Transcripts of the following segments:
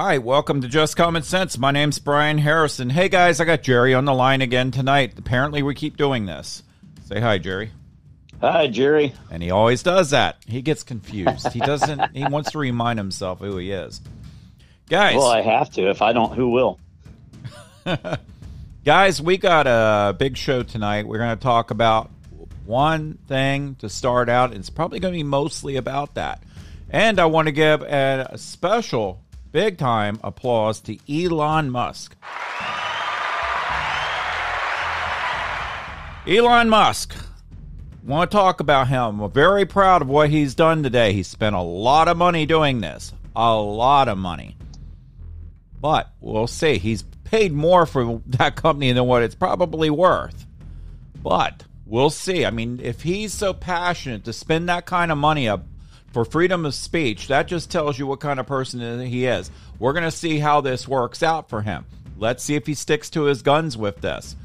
Hi, welcome to Just Common Sense. My name's Brian Harrison. Hey guys, I got Jerry on the line again tonight. Apparently, we keep doing this. Say hi, Jerry. Hi, Jerry. And he always does that. He gets confused. He doesn't. he wants to remind himself who he is. Guys. Well, I have to. If I don't, who will? Guys, we got a big show tonight. We're going to talk about one thing to start out. It's probably going to be mostly about that. And I want to give a special, big time applause to Elon Musk. Elon Musk. Want to talk about him. We're very proud of what he's done today. He spent a lot of money doing this. A lot of money. But we'll see. He's paid more for that company than what it's probably worth. But we'll see. I mean, if he's so passionate to spend that kind of money up for freedom of speech, that just tells you what kind of person he is. We're going to see how this works out for him. Let's see if he sticks to his guns with this.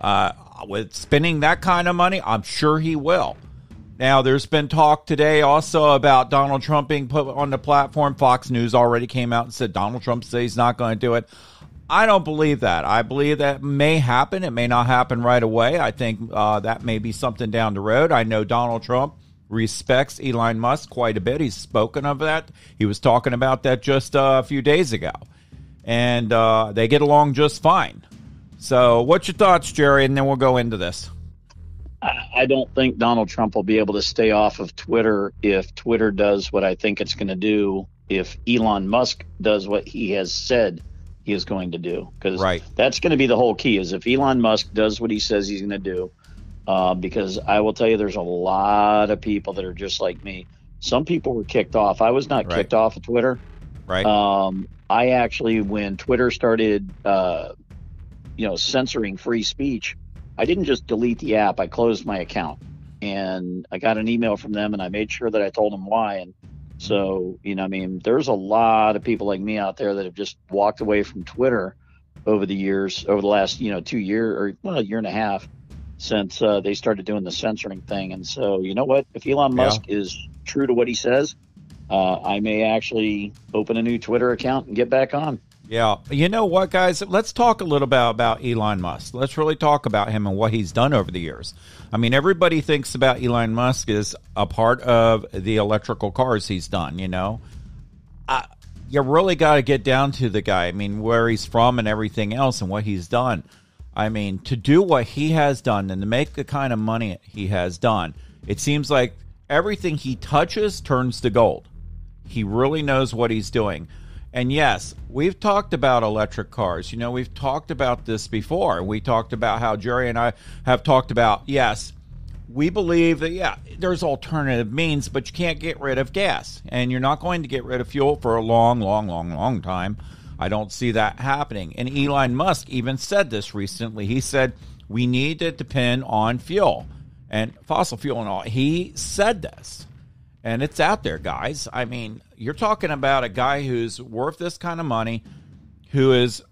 Uh, with spending that kind of money, I'm sure he will. Now, there's been talk today also about Donald Trump being put on the platform. Fox News already came out and said Donald Trump says he's not going to do it. I don't believe that. I believe that may happen. It may not happen right away. I think uh, that may be something down the road. I know Donald Trump respects Elon Musk quite a bit. He's spoken of that. He was talking about that just uh, a few days ago. And uh, they get along just fine. So, what's your thoughts, Jerry? And then we'll go into this. I don't think Donald Trump will be able to stay off of Twitter if Twitter does what I think it's going to do. If Elon Musk does what he has said he is going to do because right. that's going to be the whole key is if Elon Musk does what he says he's going to do uh, because I will tell you there's a lot of people that are just like me. Some people were kicked off. I was not right. kicked off of Twitter. Right. Um, I actually when Twitter started uh, you know censoring free speech I didn't just delete the app I closed my account. And I got an email from them and I made sure that I told them why. And so, you know, I mean, there's a lot of people like me out there that have just walked away from Twitter over the years, over the last, you know, two year or well, a year and a half since uh, they started doing the censoring thing. And so, you know what? If Elon Musk yeah. is true to what he says, uh, I may actually open a new Twitter account and get back on. Yeah. You know what, guys? Let's talk a little bit about Elon Musk. Let's really talk about him and what he's done over the years. I mean, everybody thinks about Elon Musk as a part of the electrical cars he's done, you know? I, you really got to get down to the guy. I mean, where he's from and everything else and what he's done. I mean, to do what he has done and to make the kind of money he has done, it seems like everything he touches turns to gold. He really knows what he's doing. And yes, we've talked about electric cars. You know, we've talked about this before. We talked about how Jerry and I have talked about, yes, we believe that, yeah, there's alternative means, but you can't get rid of gas. And you're not going to get rid of fuel for a long, long, long, long time. I don't see that happening. And Elon Musk even said this recently. He said, we need to depend on fuel and fossil fuel and all. He said this and it's out there, guys. I mean, you're talking about a guy who's worth this kind of money, who is,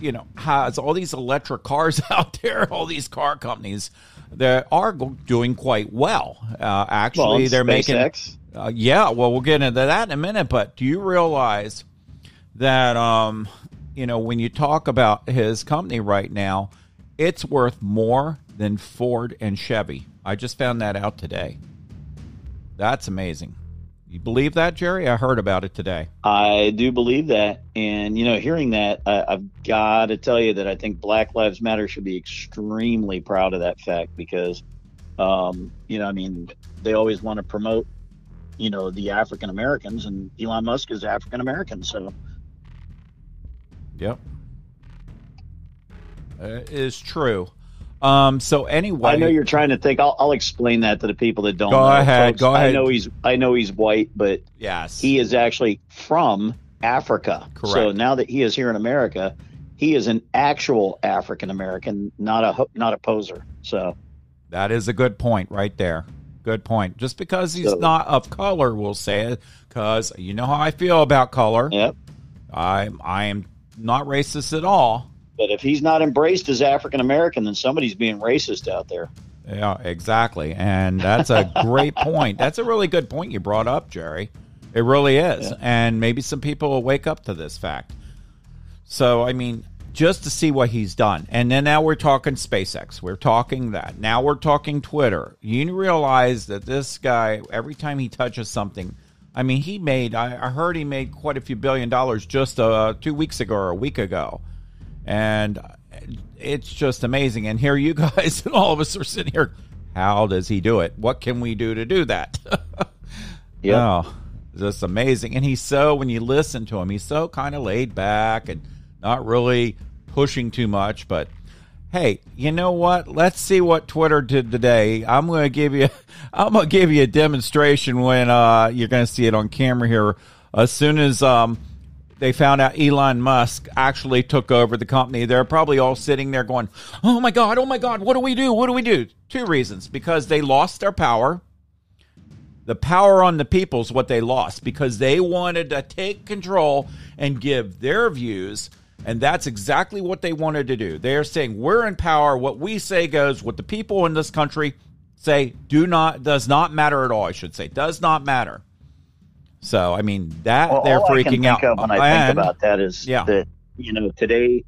you know, has all these electric cars out there, all these car companies that are doing quite well. Uh, actually, well, they're SpaceX. making. Uh, yeah, well, we'll get into that in a minute. But do you realize that, um, you know, when you talk about his company right now, it's worth more than Ford and Chevy. I just found that out today. That's amazing. You believe that, Jerry? I heard about it today. I do believe that. And, you know, hearing that, I, I've got to tell you that I think Black Lives Matter should be extremely proud of that fact because, um, you know, I mean, they always want to promote, you know, the African Americans, and Elon Musk is African American. So, yep. It is true. Um, so anyway, I know you're trying to think. I'll, I'll explain that to the people that don't. Go know. ahead. Folks, go ahead. I know he's I know he's white, but yes, he is actually from Africa. Correct. So now that he is here in America, he is an actual African American, not a not a poser. So that is a good point right there. Good point. Just because he's so, not of color, we'll say it, because you know how I feel about color. Yep. I I am not racist at all. But if he's not embraced as African American, then somebody's being racist out there. Yeah, exactly. And that's a great point. That's a really good point you brought up, Jerry. It really is. Yeah. And maybe some people will wake up to this fact. So, I mean, just to see what he's done. And then now we're talking SpaceX. We're talking that. Now we're talking Twitter. You realize that this guy, every time he touches something, I mean, he made, I, I heard he made quite a few billion dollars just uh, two weeks ago or a week ago. And it's just amazing. And here you guys and all of us are sitting here. How does he do it? What can we do to do that? Yeah. Oh, just amazing. And he's so, when you listen to him, he's so kind of laid back and not really pushing too much. But hey, you know what? Let's see what Twitter did today. I'm going to give you, I'm going to give you a demonstration when uh, you're going to see it on camera here. As soon as um, they found out Elon Musk actually took over the company, they're probably all sitting there going, "Oh my god, oh my god, what do we do? What do we do?" Two reasons: because they lost their power the power on the people is what they lost because they wanted to take control and give their views. And that's exactly what they wanted to do. They're saying, we're in power. What we say goes. What the people in this country say do not does not matter at all. I should say does not matter. So I mean that Well, they're all I can freaking think out. of when I And- think about that is Yeah. that you know today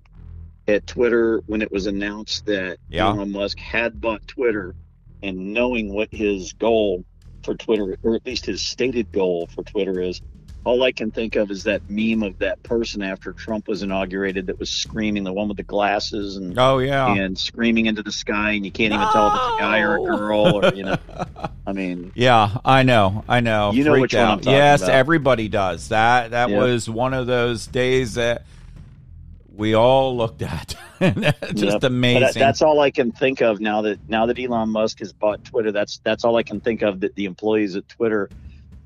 at Twitter when it was announced that Yeah. Elon Musk had bought Twitter, and knowing what his goal for Twitter, or at least his stated goal for Twitter is, all I can think of is that meme of that person after Trump was inaugurated that was screaming, the one with the glasses and oh yeah, and screaming into the sky, and you can't even tell if it's a guy or a girl, or you know, I mean, Yeah, I know, I know. You know Freaked which one I'm talking Yes, about. everybody does. That that Yep. was one of those days that we all looked at. Just Yep. amazing. But that's all I can think of now that now that Elon Musk has bought Twitter. That's that's all I can think of that the employees at Twitter,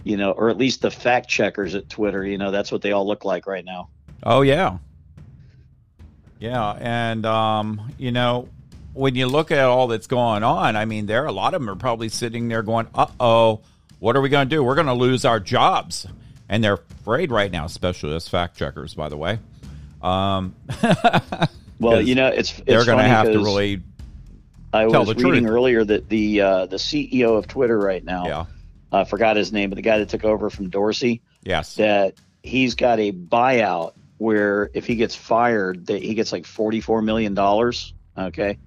you know, or at least the fact checkers at Twitter, you know, that's what they all look like right now. Oh yeah, yeah, and um, you know, when you look at all that's going on, I mean, there are a lot of them are probably sitting there going, "Uh oh, what are we going to do? We're going to lose our jobs," and they're afraid right now, especially as fact checkers, by the way. Um, Well, you know, it's, it's they're going to have to really, I was reading truth. earlier that the uh, the CEO of Twitter right now, yeah, I forgot his name, but the guy that took over from Dorsey, yes, that he's got a buyout where if he gets fired, that he gets like forty four million dollars. Okay,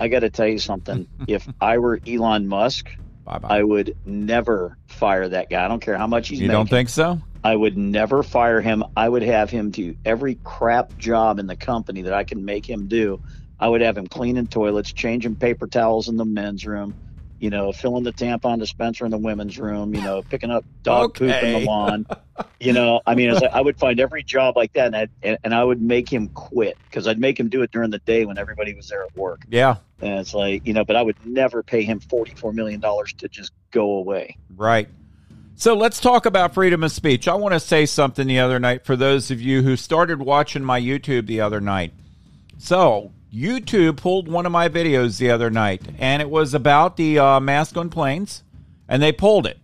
I got to tell you something. if I were Elon Musk, bye bye. I would never fire that guy. I don't care how much he's You making. don't think so? I would never fire him. I would have him do every crap job in the company that I can make him do. I would have him cleaning toilets, changing paper towels in the men's room, you know, filling the tampon dispenser in the women's room, you know, picking up dog poop in the lawn. You know, I mean, it's like, I would find every job like that, and, I'd, and, and I would make him quit because I'd make him do it during the day when everybody was there at work. Yeah, And it's like, you know, but I would never pay him $44 million to just go away. Right. So let's talk about freedom of speech. I want to say something the other night for those of you who started watching my YouTube the other night. So, YouTube pulled one of my videos the other night, and it was about the uh, mask on planes, and they pulled it.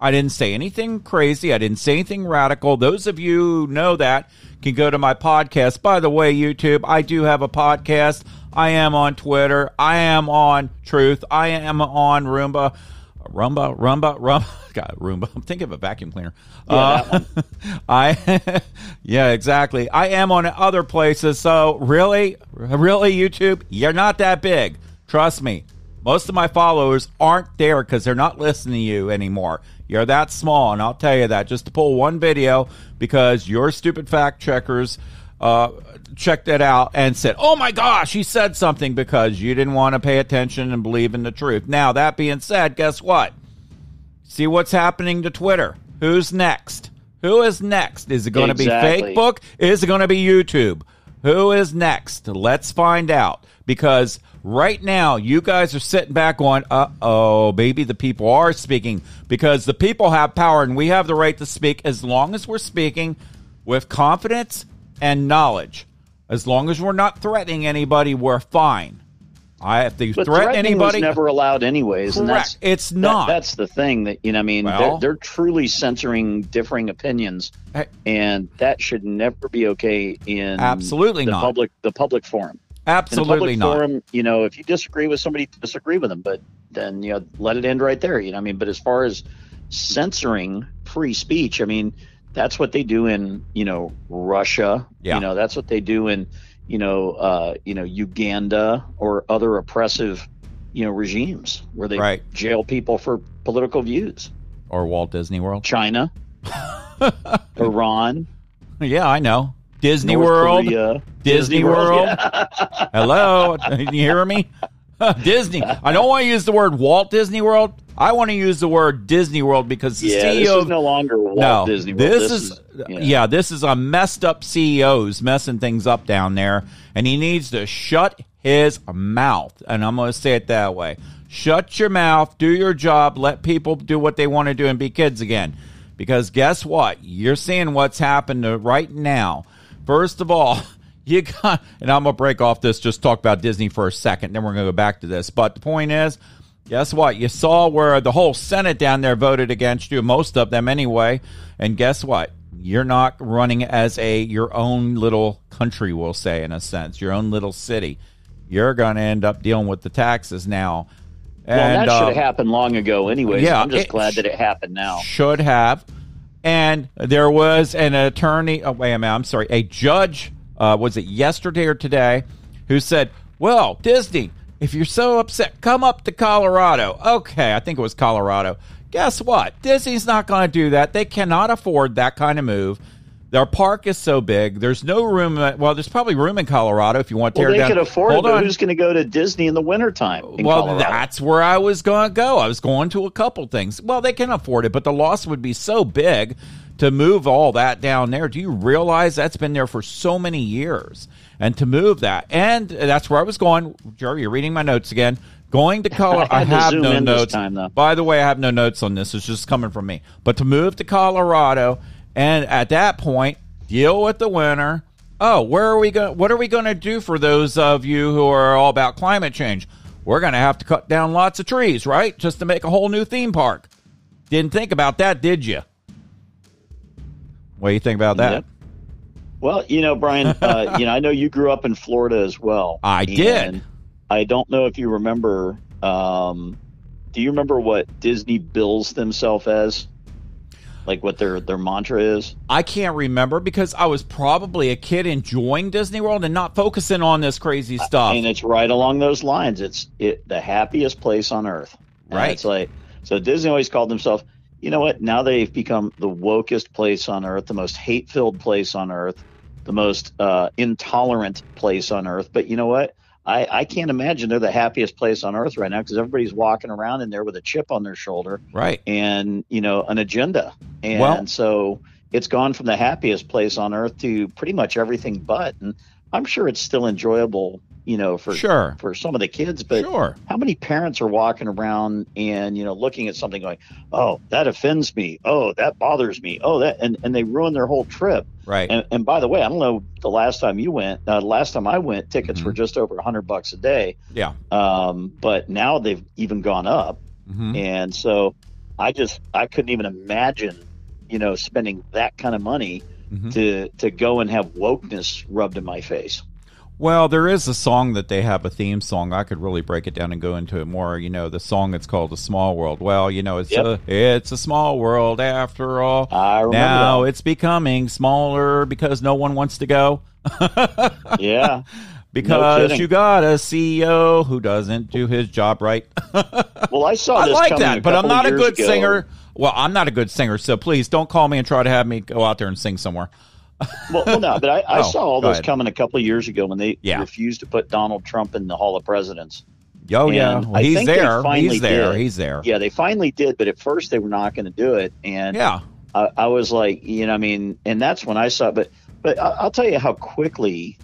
I didn't say anything crazy. I didn't say anything radical. Those of you who know that can go to my podcast. By the way, YouTube, I do have a podcast. I am on Twitter. I am on Truth. I am on Roomba. Rumba, Rumba, Rumba. God, Roomba. I'm thinking of a vacuum cleaner. Yeah, Uh, I, yeah, exactly. I am on other places. So really, really, YouTube, you're not that big. Trust me. Most of my followers aren't there because they're not listening to you anymore. You're that small, and I'll tell you that just to pull one video because your stupid fact checkers uh, checked it out and said, "Oh my gosh, he said something," because you didn't want to pay attention and believe in the truth. Now that being said, guess what? See what's happening to Twitter. Who's next? Who is next? Is it going to be Exactly. Facebook? Is it going to be YouTube? Who is next? Let's find out. Because right now, you guys are sitting back going, uh oh, maybe the people are speaking. Because the people have power and we have the right to speak as long as we're speaking with confidence and knowledge. As long as we're not threatening anybody, we're fine. I if they But threaten anybody, never allowed anyways. And that's, correct. It's that- not. that's the thing that you know. I mean, Well- they're, they're truly censoring differing opinions, Hey. and that should never be okay in Absolutely the not. public the public forum. Absolutely in the public not. forum, you know, if you disagree with somebody, disagree with them, but then you know, let it end right there. You know, I mean, but as far as censoring free speech. I mean, that's what they do in you know Russia. Yeah. You know, that's what they do in you know uh, you know Uganda or other oppressive you know regimes where they Right. jail people for political views. Or Walt Disney World. China, Iran, Yeah, I know. Disney North World. Korea, Disney World. yeah. Hello, you hear me? Disney. I don't want to use the word Walt Disney World. I want to use the word Disney World because the yeah, CEO this is no longer Walt no, Disney World. this, is, yeah. this is a messed up CEOs messing things up down there, and he needs to shut his mouth. And I'm going to say it that way: shut your mouth, do your job, let people do what they want to do, and be kids again. Because guess what? You're seeing what's happened to right now. First of all. You got, and I'm gonna break off this. Just talk about Disney for a second, then we're gonna go back to this. But the point is, Guess what? You saw where the whole Senate down there voted against you, most of them anyway. And guess what? You're not running as a your own little country, we'll say in a sense, your own little city. You're going to end up dealing with the taxes now. Well, And, that should uh, have happened long ago, anyway. yeah, I'm just glad that it happened now. should have. And there was an attorney, oh, wait a minute, I'm sorry, a judge, uh, was it yesterday or today, who said, Well, Disney, if you're so upset, come up to Colorado. Okay, I think it was Colorado. Guess what? Disney's not going to do that. They cannot afford that kind of move. Their park is so big. There's no room. Uh, well, there's probably room in Colorado if you want to tear Well, they down. could afford Hold it, but on. who's going to go to Disney in the wintertime in well, Colorado? that's where I was going to go. I was going to a couple things. Well, they can afford it, but the loss would be so big to move all that down there. Do you realize that's been there for so many years? And to move that, and that's where I was going. Jerry, you're reading my notes again. Going to Colorado, I I, have no notes. time. By the way, I have no notes on this. It's just coming from me. But to move to Colorado, and at that point, deal with the winter. Oh, where are we going? What are we going to do for those of you who are all about climate change? We're going to have to cut down lots of trees, right? Just to make a whole new theme park. Didn't think about that, did you? What do you think about that? Yep. Well, you know, Brian, uh, you know, I know you grew up in Florida as well. I did. I don't know if you remember. Um, do you remember what Disney bills themselves as? Like what their their mantra is? I can't remember because I was probably a kid enjoying Disney World and not focusing on this crazy stuff. And it's right along those lines. It's it the happiest place on earth. And Right. It's like so Disney always called themselves. You know what? Now they've become the wokest place on earth, the most hate-filled place on earth, the most uh, intolerant place on earth. But you know what? I, I can't imagine they're the happiest place on earth right now because everybody's walking around in there with a chip on their shoulder right. and you know an agenda. And Well- so it's gone from the happiest place on earth to pretty much everything but. And I'm sure it's still enjoyable, you know, for Sure. for some of the kids. But Sure. how many parents are walking around and you know looking at something going, "Oh, that offends me. Oh, that bothers me. Oh, that," and and they ruin their whole trip. Right. And, and by the way, I don't know the last time you went. Uh, the last time I went, tickets Mhm. were just over a hundred bucks a day. yeah. Um, but now they've even gone up. hmm And so I just I couldn't even imagine, you know, spending that kind of money Mhm. to to go and have wokeness rubbed in my face. Well, there is a song that they have a theme song. I could really break it down and go into it more. You know, the song it's called "A Small World." Well, you know, it's Yep. a it's a small world after all. I remember now that. it's becoming smaller because no one wants to go. Yeah. because kidding. you got a CEO who doesn't do his job right. Well, I saw I like that, but I'm not a good ago. singer. Well, I'm not a good singer, so please don't call me and try to have me go out there and sing somewhere. Well, well no, but I, I Oh, saw all those ahead. coming a couple of years ago when they Yeah. refused to put Donald Trump in the Hall of Presidents. Oh yeah, well, he's there. finally He's there. did. He's there. Yeah, they finally did, but at first they were not going to do it, and Yeah. I, I was like, you know, I mean, and that's when I saw. But but I- I'll tell you how quickly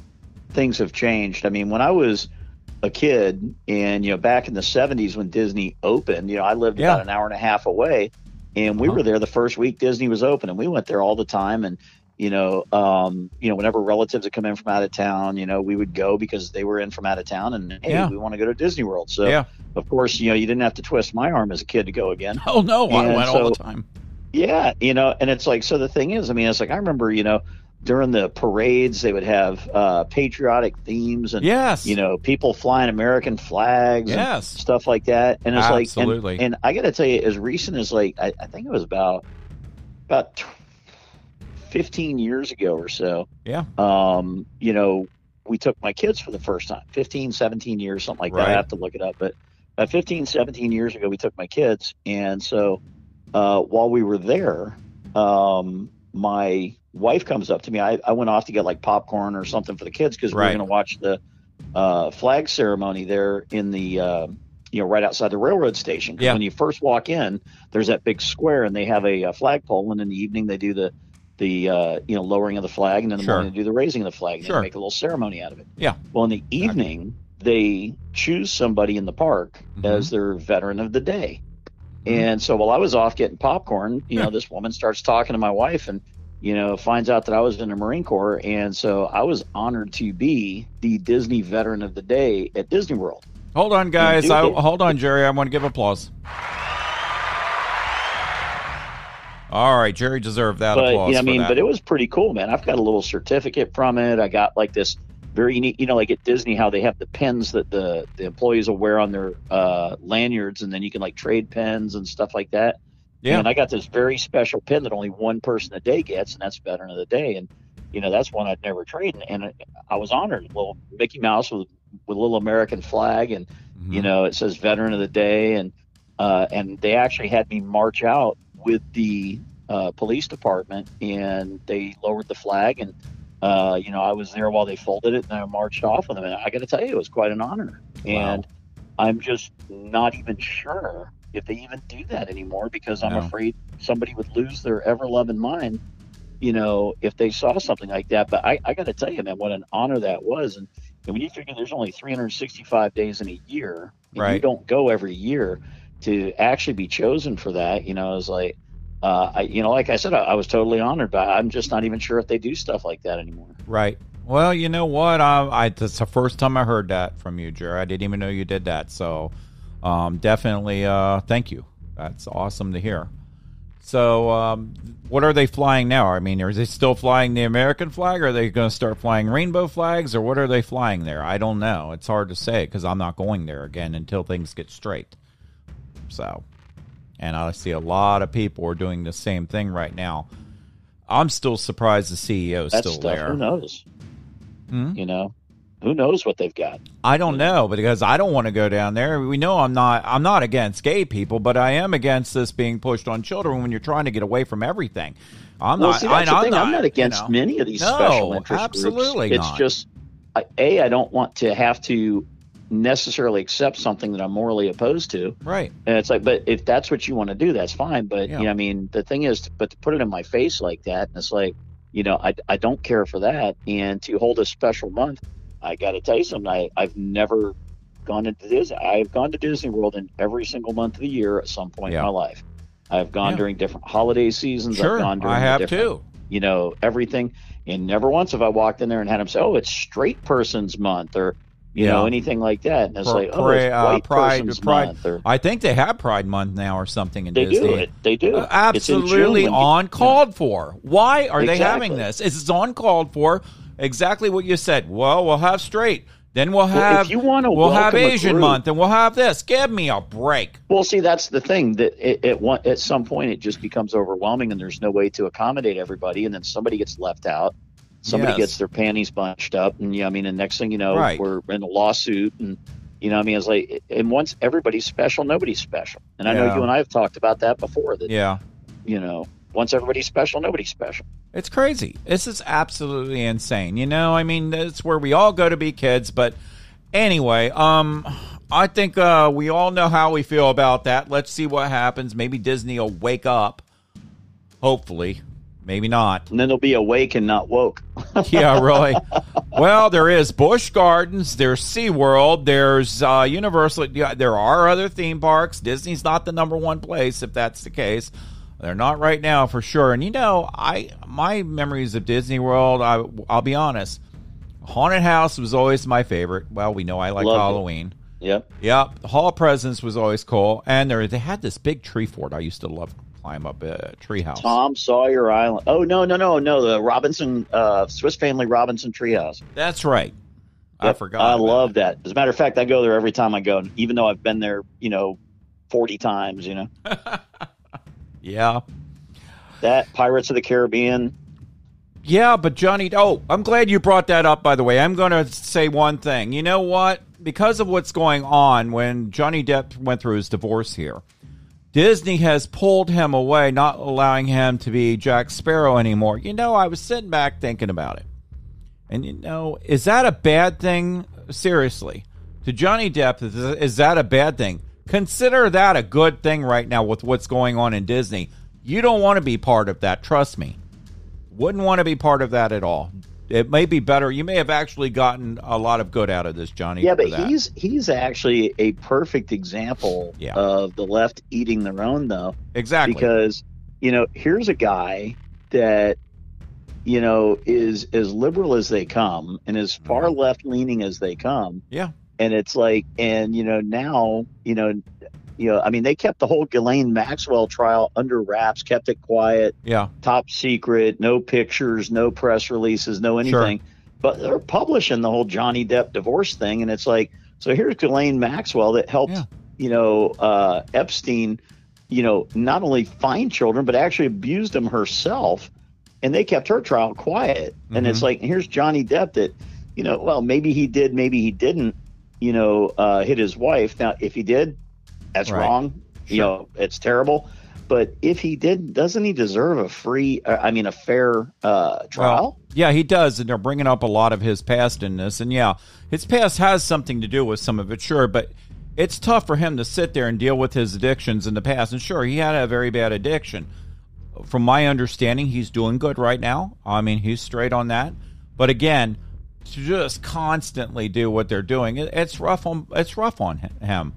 things have changed. I mean, when I was a kid, and you know, back in the '70s when Disney opened, you know, I lived Yeah. about an hour and a half away, and we Uh-huh. were there the first week Disney was open, and we went there all the time, and you know, um, you know, whenever relatives would come in from out of town, you know, we would go because they were in from out of town, and hey, Yeah. we want to go to Disney World. So, Yeah. of course, you know, you didn't have to twist my arm as a kid to go again. Oh no, I And went all the time. Yeah, you know, and it's like so. The thing is, I mean, it's like I remember, you know, during the parades they would have uh, patriotic themes and Yes. you know people flying American flags and Yes. stuff like that. And it's like, Absolutely. and, and I got to tell you, as recent as like I, I think it was about about 15 years ago or so. Yeah. Um, you know, we took my kids for the first time 15, 17 years, something like Right. that. I have to look it up. But uh, 15, 17 years ago, we took my kids. And so uh, while we were there, um, my wife comes up to me. I, I went off to get like popcorn or something for the kids because we Right. were going to watch the uh, flag ceremony there in the, uh, you know, right outside the railroad station. Yeah. When you first walk in, there's that big square, and they have a, a flagpole, and in the evening they do the the uh, you know lowering of the flag, and then the Sure. morning they do the raising of the flag, and Sure. they make a little ceremony out of it. Yeah. Well, in the evening they choose somebody in the park Mhm. as their veteran of the day. Mhm. And so while I was off getting popcorn, you know, this woman starts talking to my wife and, you know, finds out that I was in the Marine Corps. And so I was honored to be the Disney veteran of the day at Disney World. Hold on, guys. I, hold on, Jerry. I want to give applause. All right, Jerry deserved that but applause. yeah, I mean, that. but it was pretty cool, man. I've got a little certificate from it. I got like this very unique, you know, like at Disney, how they have the pins that the the employees will wear on their uh, lanyards, and then you can like trade pins and stuff like that. Yeah. And I got this very special pin that only one person a day gets, and that's Veteran of the Day. And you know, that's one I'd never trade, and, I was honored. Little Mickey Mouse with with a little American flag, and Mhm. you know it says veteran of the day and uh, and they actually had me march out with the uh, police department and they lowered the flag and uh, you know i was there while they folded it and i marched off with them. And i got to tell you it was quite an honor. And i'm just not even sure if they even do that anymore because i'm No. afraid somebody would lose their ever loving mind you know if they saw something like that. But i, I got to tell you man what an honor that was. And and when you figure there's only 365 days in a year, and you don't go every year to actually be chosen for that, you know, I was like, uh, I, you know, like I said, I, I was totally honored, but I'm just not even sure if they do stuff like that anymore. Right. Well, you know what? I, I that's the first time I heard that from you, Jerry. I didn't even know you did that. So, um, definitely, uh, thank you. That's awesome to hear. So, um, what are they flying now? I mean, are they still flying the American flag? Or are they going to start flying rainbow flags, or what are they flying there? I don't know. It's hard to say because I'm not going there again until things get straight. So, and I see a lot of people are doing the same thing right now. I'm still surprised the CEO is That still stuff, there. who knows? Hmm? You know, who knows what they've got? I don't know because I don't want to go down there. We know I'm not I'm not against gay people, but I am against this being pushed on children when you're trying to get away from everything. I'm well, not. see, I. I'm not you against know. many of these No, special interest absolutely groups. not. It's just, I, a, I don't want to have to necessarily accept something that I'm morally opposed to. Right. And it's like, but if that's what you want to do, that's fine. But Yeah. you know, I mean, the thing is, but to put it in my face like that, and it's like, you know, I, I don't care for that. And to hold a special month, I got to tell you something. I, I've never gone into Disney. I've gone to Disney World in every single month of the year at some point Yeah. in my life. I've gone Yeah. during different holiday seasons. Sure. I've gone during I have too. You know, everything. And never once have I walked in there and had them say, "Oh, it's Straight Persons Month," or you know, anything like that. And it's Pra- like, "Oh, it's pra- uh, Pride- Pride- Month," or I think they have Pride Month now or something in they Disney. do it. They do. Uh, It's in June absolutely when you- on called for. Why are they having Exactly. this? It's on called for. Exactly what you said. Well, we'll have straight. Then we'll Well, have if you want to we'll have Asian group- month, and we'll have this. Give me a break. Well, see, that's the thing that it, it at some point it just becomes overwhelming, and there's no way to accommodate everybody, and then somebody gets left out. Somebody Yes. gets their panties bunched up, and yeah, I mean, and next thing you know, Right. we're in a lawsuit, and you know, I mean, it's like, and once everybody's special, nobody's special, and I know you and I have talked about that before. That Yeah. you know, once everybody's special, nobody's special. It's crazy. This is absolutely insane. You know, I mean, that's where we all go to be kids. But anyway, um, I think uh, we all know how we feel about that. Let's see what happens. Maybe Disney will wake up. Hopefully, maybe not. And then they'll be awake and not woke. yeah, really. Well, there is Busch Gardens, there's SeaWorld, there's uh, Universal. There are other theme parks. Disney's not the number one place, if that's the case. They're not right now for sure. And you know, I my memories of Disney World, I, I'll be honest, Haunted House was always my favorite. Well, we know I like Loved it. Halloween. Yep. Yep, Hall of Presidents was always cool, and there they had this big tree fort. I used to love climb up a tree house. Tom Sawyer Island. Oh no, no, no, no. The Robinson, uh, Swiss Family Robinson Treehouse. That's right. I Yep, forgot. I love that. As a matter of fact, I go there every time I go, even though I've been there, you know, forty times. You know, Yeah. that Pirates of the Caribbean. Yeah, but Johnny, oh, I'm glad you brought that up, by the way. I'm going to say one thing. You know what? Because of what's going on when Johnny Depp went through his divorce here, Disney has pulled him away, not allowing him to be Jack Sparrow anymore. You know, I was sitting back thinking about it. And, you know, is that a bad thing? Seriously. To Johnny Depp, is, that a bad thing? Consider that a good thing right now with what's going on in Disney. You don't want to be part of that, trust me. Wouldn't want to be part of that at all. It may be better. You may have actually gotten a lot of good out of this, Johnny. Yeah, but that. he's he's actually a perfect example Yeah. of the left eating their own, though. exactly because you know here's a guy that you know is as liberal as they come and as mm-hmm. far left leaning as they come yeah, and it's like and you know now you know you know i mean they kept the whole Ghislaine maxwell trial under wraps kept it quiet yeah, top secret no pictures no press releases no anything. But they're publishing the whole johnny depp divorce thing and it's like so here's Ghislaine maxwell that helped Yeah. you know uh, epstein you know not only find children but actually abused them herself and they kept her trial quiet. And it's Mhm. like here's johnny depp that you know well maybe he did maybe he didn't you know uh, hit his wife. Now if he did that's Right. wrong. You know it's terrible. But if he did doesn't he deserve a free uh, i mean a fair uh, trial? Well, yeah, he does, and they're bringing up a lot of his past in this, and yeah, his past has something to do with some of it, sure, but it's tough for him to sit there and deal with his addictions in the past, and sure, he had a very bad addiction. From my understanding, he's doing good right now. I mean, he's straight on that, but again, to just constantly do what they're doing, it's rough on it's rough on him,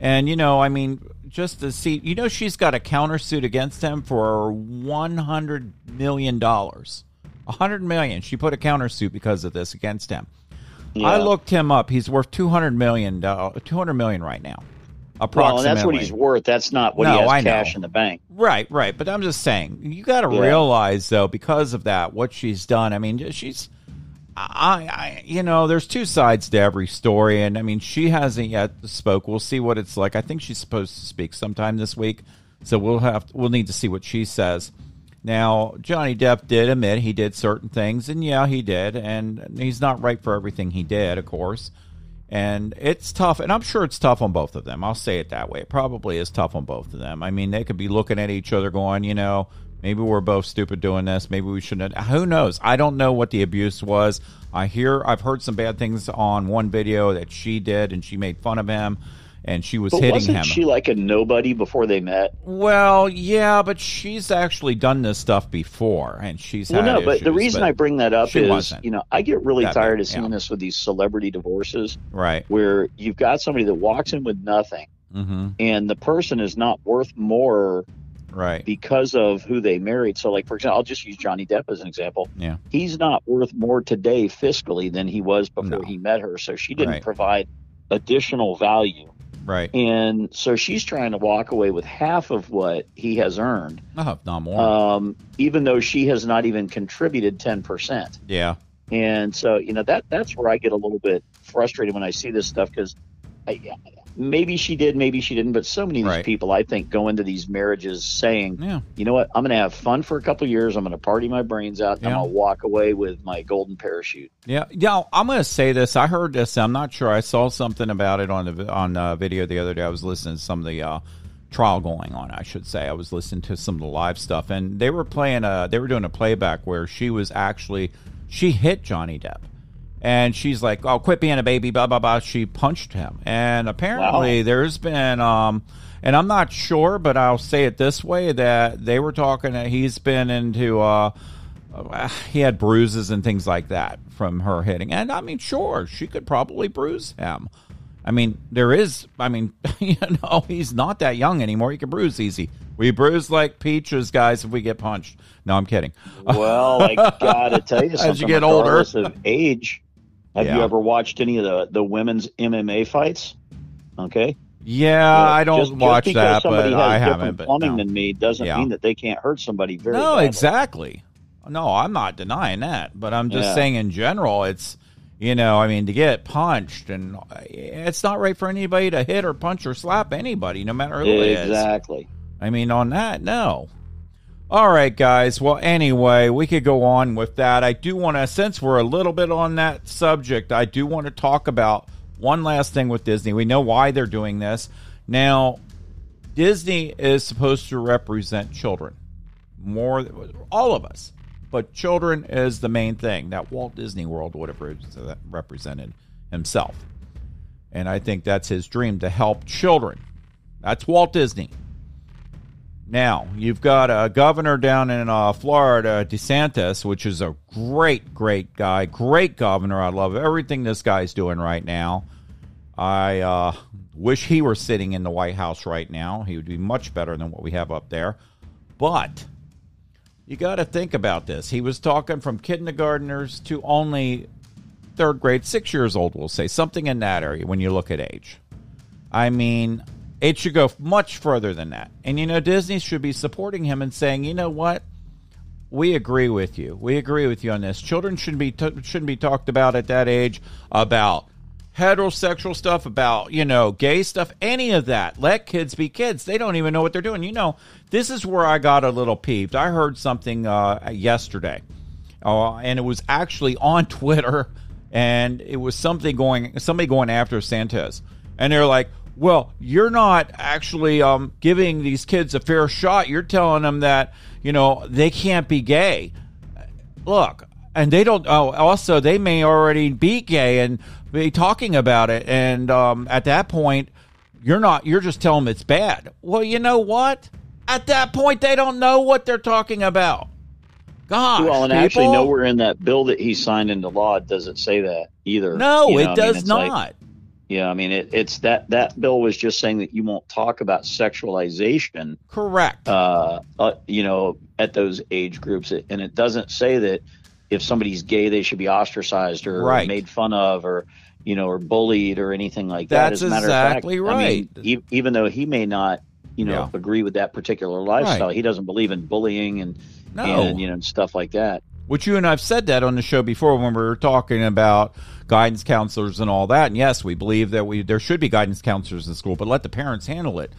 and you know, I mean. Just to see, you know, she's got a countersuit against him for one hundred million dollars. A hundred million. She put a countersuit because of this against him. Yeah. I looked him up. He's worth two hundred million. Two hundred million right now, approximately. and that's what he's worth that's not what No, he has I know. cash in the bank Right, right. But I'm just saying, you got to Yeah. realize though, because of that, what she's done. I mean, she's, I, I, you know, there's two sides to every story, and I mean, she hasn't yet spoke. We'll see what it's like. I think she's supposed to speak sometime this week, so we'll have we'll need to see what she says. Now, Johnny Depp did admit he did certain things, and yeah, he did, and he's not right for everything he did, of course. And it's tough, and I'm sure it's tough on both of them. I'll say it that way. It probably is tough on both of them. I mean, they could be looking at each other going, you know, maybe we're both stupid doing this. Maybe we shouldn't. Who knows? I don't know what the abuse was. I hear, I've heard some bad things on one video that she did, and she made fun of him, and she was but hitting wasn't him. she like a nobody before they met well, yeah, but she's actually done this stuff before, and she's well had no but the issues, reason i bring that up is you know i get really tired bad, of seeing yeah. this with these celebrity divorces right. where you've got somebody that walks in with nothing Mm-hmm. and the person is not worth more Right. because of who they married. So, like for example, I'll just use Johnny Depp as an example. Yeah. He's not worth more today fiscally than he was before No. he met her. So she didn't Right. provide additional value, Right. and so she's trying to walk away with half of what he has earned, Oh, not more. um, even though she has not even contributed ten percent. yeah. And so, you know, that that's where I get a little bit frustrated when I see this stuff because maybe she did, maybe she didn't, but so many of these Right. people, I think, go into these marriages saying, Yeah. you know what, I'm going to have fun for a couple of years. I'm going to party my brains out. And I'm going to walk away with my golden parachute. Yeah, yeah. I'm going to say this. I heard this. I'm not sure. I saw something about it on the on uh, video the other day. I was listening to some of the uh, trial going on. I should say. I was listening to some of the live stuff, and they were playing a. They were doing a playback where she was actually she hit Johnny Depp, and she's like, "Oh, quit being a baby." Blah blah blah. She punched him, and apparently there's been. um and I'm not sure, but I'll say it this way: that they were talking. That he's been into. uh uh, he had bruises and things like that from her hitting. And I mean, sure, she could probably bruise him. I mean, there is. I mean, you know, he's not that young anymore. He can bruise easy. We bruise like peaches, guys. If we get punched. No, I'm kidding. Well, I got to tell you something. As you get older. of age, have you ever watched any of the, the women's MMA fights? Okay. Yeah, Well, I don't just, watch just that, but I haven't. But plumbing no. than me doesn't Yeah. mean that they can't hurt somebody very no, badly. exactly. No, I'm not denying that, but I'm just Yeah. saying in general, it's you know, I mean, to get punched and eh, it's not right for anybody to hit or punch or slap anybody, no matter who it is. Exactly. I mean, on that, no. All right, guys. Well, anyway, we could go on with that. I do want to, since we're a little bit on that subject, I do want to talk about one last thing with Disney. We know why they're doing this. Now, Disney is supposed to represent children more, all of us, but children is the main thing that Walt Disney World would have represented himself. And I think that's his dream to help children. That's Walt Disney. Now, you've got a governor down in uh, Florida, DeSantis, which is a great, great guy, great governor. I love everything this guy's doing right now. I uh, wish he were sitting in the White House right now. He would be much better than what we have up there. But you got to think about this. He was talking from kindergartners to only third grade, six years old, we'll say, something in that area when you look at age. I mean, it should go much further than that. And you know, Disney should be supporting him and saying, you know what? We agree with you. We agree with you on this. Children shouldn't be t- shouldn't be talked about at that age about heterosexual stuff, about you know gay stuff, any of that. Let kids be kids. They don't even know what they're doing. You know, this is where I got a little peeved. I heard something uh, yesterday, uh, and it was actually on Twitter, and it was something going somebody going after Santos, and they're like, well, you're not actually um, giving these kids a fair shot. You're telling them that you know they can't be gay. Look, and they don't. Oh, also they may already be gay and be talking about it. And um, at that point, you're not. You're just telling them it's bad. Well, you know what? At that point, they don't know what they're talking about. Gosh, well, and people. actually, nowhere in that bill that he signed into law does it say that either. No, you know, it does I mean, not. Like, yeah, I mean it, it's that that bill was just saying that you won't talk about sexualization. Correct. Uh, uh, you know, at those age groups, and it doesn't say that if somebody's gay they should be ostracized or right. made fun of or you know or bullied or anything like that. That's As a matter exactly of fact, right. I mean, e- even though he may not you know Yeah. agree with that particular lifestyle, Right. he doesn't believe in bullying and No. and you know and stuff like that. Which you and I've said that on the show before when we were talking about guidance counselors and all that. And yes, we believe that we there should be guidance counselors in school, but let the parents handle it.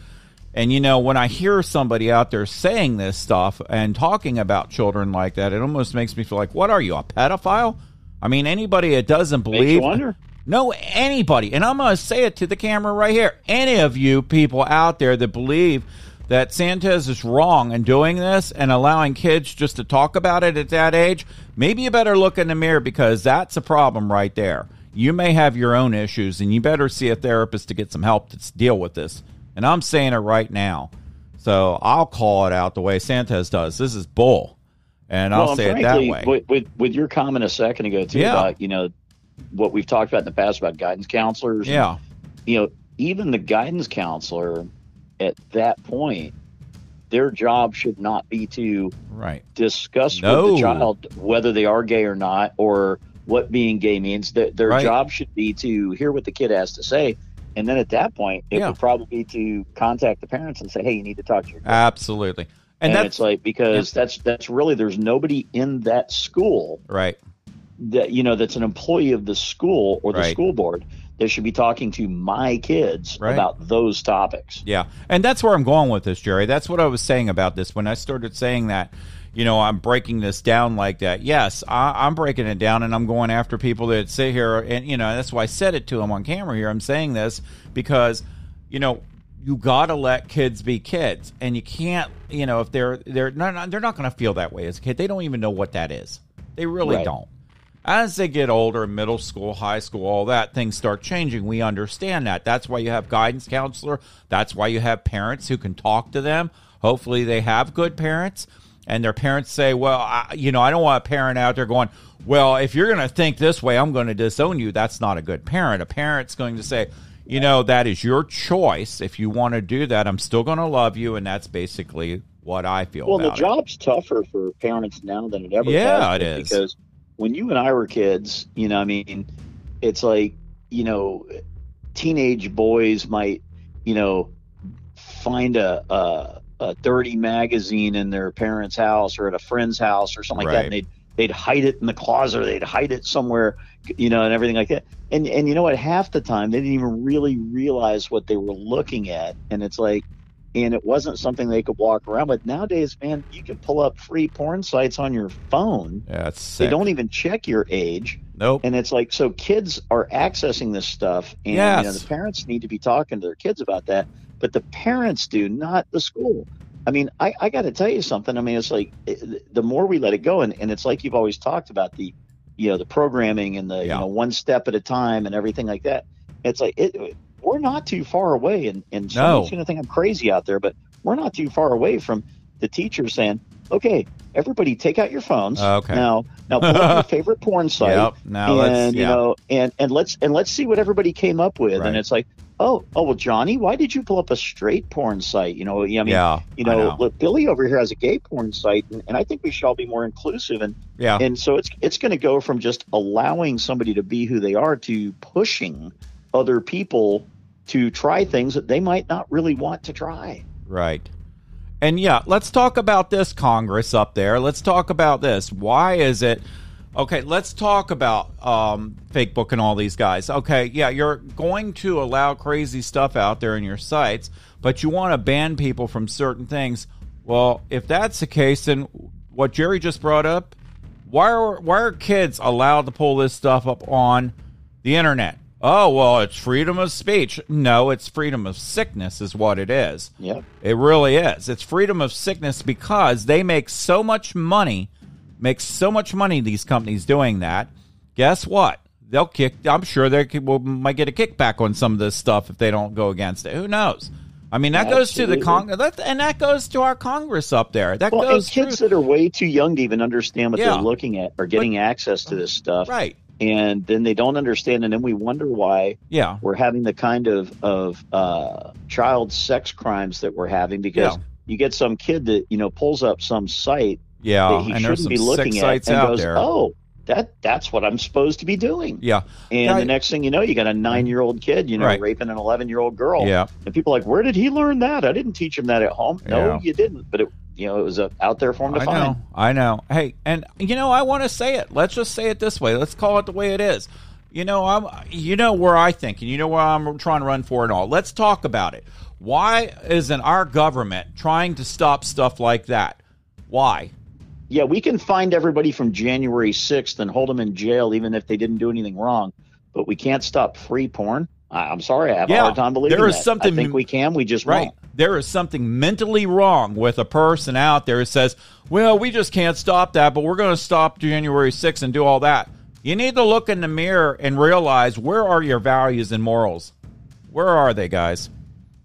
And you know, when I hear somebody out there saying this stuff and talking about children like that, it almost makes me feel like, what are you, a pedophile? I mean, anybody that doesn't Makes you believe wonder. no, anybody, and I'm going to say it to the camera right here. Any of you people out there that believe that Sanchez is wrong in doing this and allowing kids just to talk about it at that age, maybe you better look in the mirror because that's a problem right there. You may have your own issues, and you better see a therapist to get some help to deal with this. And I'm saying it right now. So I'll call it out the way Sanchez does. This is bull. And I'll well, say and it that way. With, with with your comment a second ago too Yeah. about you know what we've talked about in the past about guidance counselors. and, yeah. you know, even the guidance counselor at that point, their job should not be to Right. discuss No. with the child whether they are gay or not or what being gay means. Their, their Right. job should be to hear what the kid has to say. And then at that point, it Yeah. would probably be to contact the parents and say, hey, you need to talk to your kid. Absolutely. and And, that's it's like, because that's, that's really, there's nobody in that school right. that you know that's an employee of the school or the Right. school board that should be talking to my kids Right. about those topics. Yeah, and that's where I'm going with this, Jerry. That's what I was saying about this when I started saying that. You know, I'm breaking this down like that. Yes, I, I'm breaking it down, and I'm going after people that sit here, and you know, that's why I said it to them on camera here. I'm saying this because, you know, you got to let kids be kids, and you can't, you know, if they're they're not they're not going to feel that way as a kid. They don't even know what that is. They really Right. don't. As they get older, middle school, high school, all that, things start changing. We understand that. That's why you have guidance counselor. That's why you have parents who can talk to them. Hopefully, they have good parents, and their parents say, "Well, I, you know, I don't want a parent out there going, well, if you're going to think this way, I'm going to disown you." That's not a good parent. A parent's going to say, "You know, that is your choice. If you want to do that, I'm still going to love you," and that's basically what I feel Well, the it. job's tougher for parents now than it ever Yeah, has it is. because when you and I were kids, you know, I mean, it's like you know, teenage boys might, you know, find a. a a dirty magazine in their parents' house or at a friend's house or something like that, and they'd they'd hide it in the closet or they'd hide it somewhere, you know, and everything like that. And and you know what? Half the time they didn't even really realize what they were looking at, and it's like, and it wasn't something they could walk around with. Nowadays, man, you can pull up free porn sites on your phone. Yeah, it's They don't even check your age. Nope. And it's like, so kids are accessing this stuff, and you know, the parents need to be talking to their kids about that. But the parents do, not the school. I mean, I, I got to tell you something. I mean, it's like eh, it, the more we let it go, and, and it's like you've always talked about the, you know, the programming and the, Yeah. you know, one step at a time and everything like that. It's like it, we're not too far away, and and No. somebody's going to think I'm crazy out there, but we're not too far away from the teachers saying, okay, everybody take out your phones oh, Okay. now. Now pull up your favorite porn site Yep. Now let's and you know and and let's and let's see what everybody came up with Right. and it's like oh oh well johnny why did you pull up a straight porn site you know i mean yeah. you I know, look, billy over here has a gay porn site and, and i think we should all be more inclusive and yeah. and so it's it's going to go from just allowing somebody to be who they are to pushing other people to try things that they might not really want to try Right. And yeah, let's talk about this Congress up there. Let's talk about this. Why is it? Okay, let's talk about um, Facebook and all these guys. Okay, yeah, you're going to allow crazy stuff out there in your sites, but you want to ban people from certain things. Well, if that's the case, then what Jerry just brought up, why are why are kids allowed to pull this stuff up on the internet? Oh, well, it's freedom of speech. No, it's freedom of sickness, is what it is. yep It really is. It's freedom of sickness because they make so much money, make so much money. These companies doing that. Guess what? They'll kick. I'm sure they will, might get a kickback on some of this stuff if they don't go against it. Who knows? I mean, that goes to the Absolutely. con, that, and that goes to our Congress up there. That well and kids through, that are way too young to even understand what Yeah. they're looking at or getting access to this stuff right? And then they don't understand and then we wonder why Yeah, we're having the kind of of uh, child sex crimes that we're having because Yeah. you get some kid that you know pulls up some site yeah. that he shouldn't be looking at and goes, there. "Oh, that that's what I'm supposed to be doing." Yeah, And the next thing you know, you got a nine year old kid, you know, Right. raping an eleven year old girl. yeah. And people are like, "Where did he learn that? I didn't teach him that at home." No, Yeah. you didn't. But it, you know, it was uh, out there for him to find I find. know, I know. Hey, and you know, I want to say it. Let's just say it this way. Let's call it the way it is. You know, I'm. You know where I think, and you know where I'm trying to run for and all. Let's talk about it. Why isn't our government trying to stop stuff like that? Why? Yeah, we can find everybody from January 6th and hold them in jail even if they didn't do anything wrong, but we can't stop free porn. I'm sorry, I have Yeah, a hard time believing there is that. something- I think we can, we just Right. won't. There is something mentally wrong with a person out there who says, well, we just can't stop that, but we're going to stop January 6th and do all that. You need to look in the mirror and realize where are your values and morals? Where are they, guys?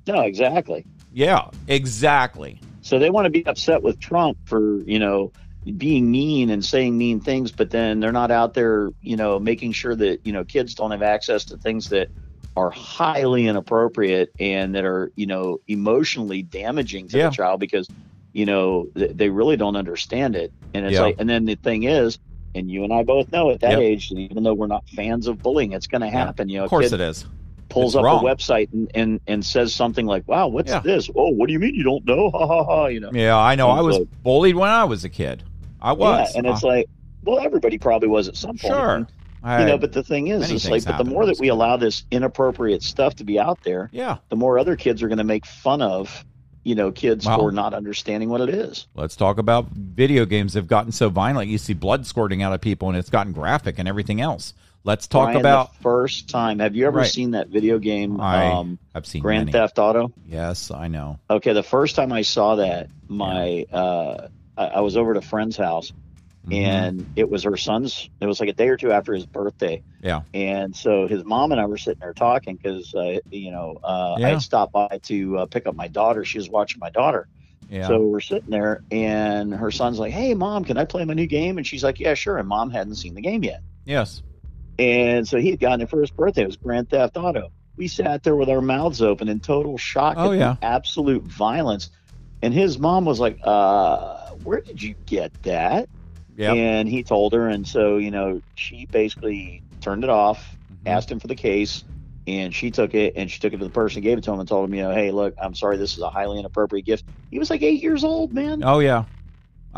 No, exactly. Yeah, exactly. So they want to be upset with Trump for, you know, being mean and saying mean things, but then they're not out there, you know, making sure that, you know, kids don't have access to things that are highly inappropriate and that are, you know, emotionally damaging to Yeah. the child because, you know, th- they really don't understand it. And it's Yeah. like, and then the thing is, and you and I both know at that Yep. age, even though we're not fans of bullying, it's going to happen. You know, Of course it is. pulls It's up wrong. a website and, and, and says something like, wow, what's Yeah. this? Oh, what do you mean you don't know? Ha ha ha. You know, Yeah, I know. I was Like- bullied when I was a kid. I was. yeah, and it's Uh, like, well, everybody probably was at some point. sure. I- you know, but the thing is, it's like, but the more that we allow this inappropriate stuff to be out there, yeah. the more other kids are going to make fun of, you know, kids Wow. for not understanding what it is. Let's talk about video games have gotten so violent. You see blood squirting out of people, and it's gotten graphic and everything else. Let's talk Brian, about. the first time. Have you ever Right. seen that video game, I um, I've seen Grand many. Theft Auto? Yes, I know. Okay, the first time I saw that, my uh, I, I was over at a friend's house, Mhm. and it was her son's. It was like a day or two after his birthday, yeah, and so his mom and I were sitting there talking because uh, you know uh, Yeah. I stopped by to uh, pick up my daughter. She was watching my daughter, yeah, so we're sitting there, and her son's like, "Hey, mom, can I play my new game?" And she's like, "Yeah, sure." And mom hadn't seen the game yet, yes, and so he had gotten it for his birthday. It was Grand Theft Auto. We sat there with our mouths open in total shock Oh, at yeah. absolute violence. And his mom was like, uh, where did you get that? Yeah. And he told her. And so, you know, she basically turned it off, Mhm. asked him for the case, and she took it and she took it to the person gave it to him and told him, you know, hey, look, I'm sorry, this is a highly inappropriate gift. He was like eight years old, man. Oh yeah,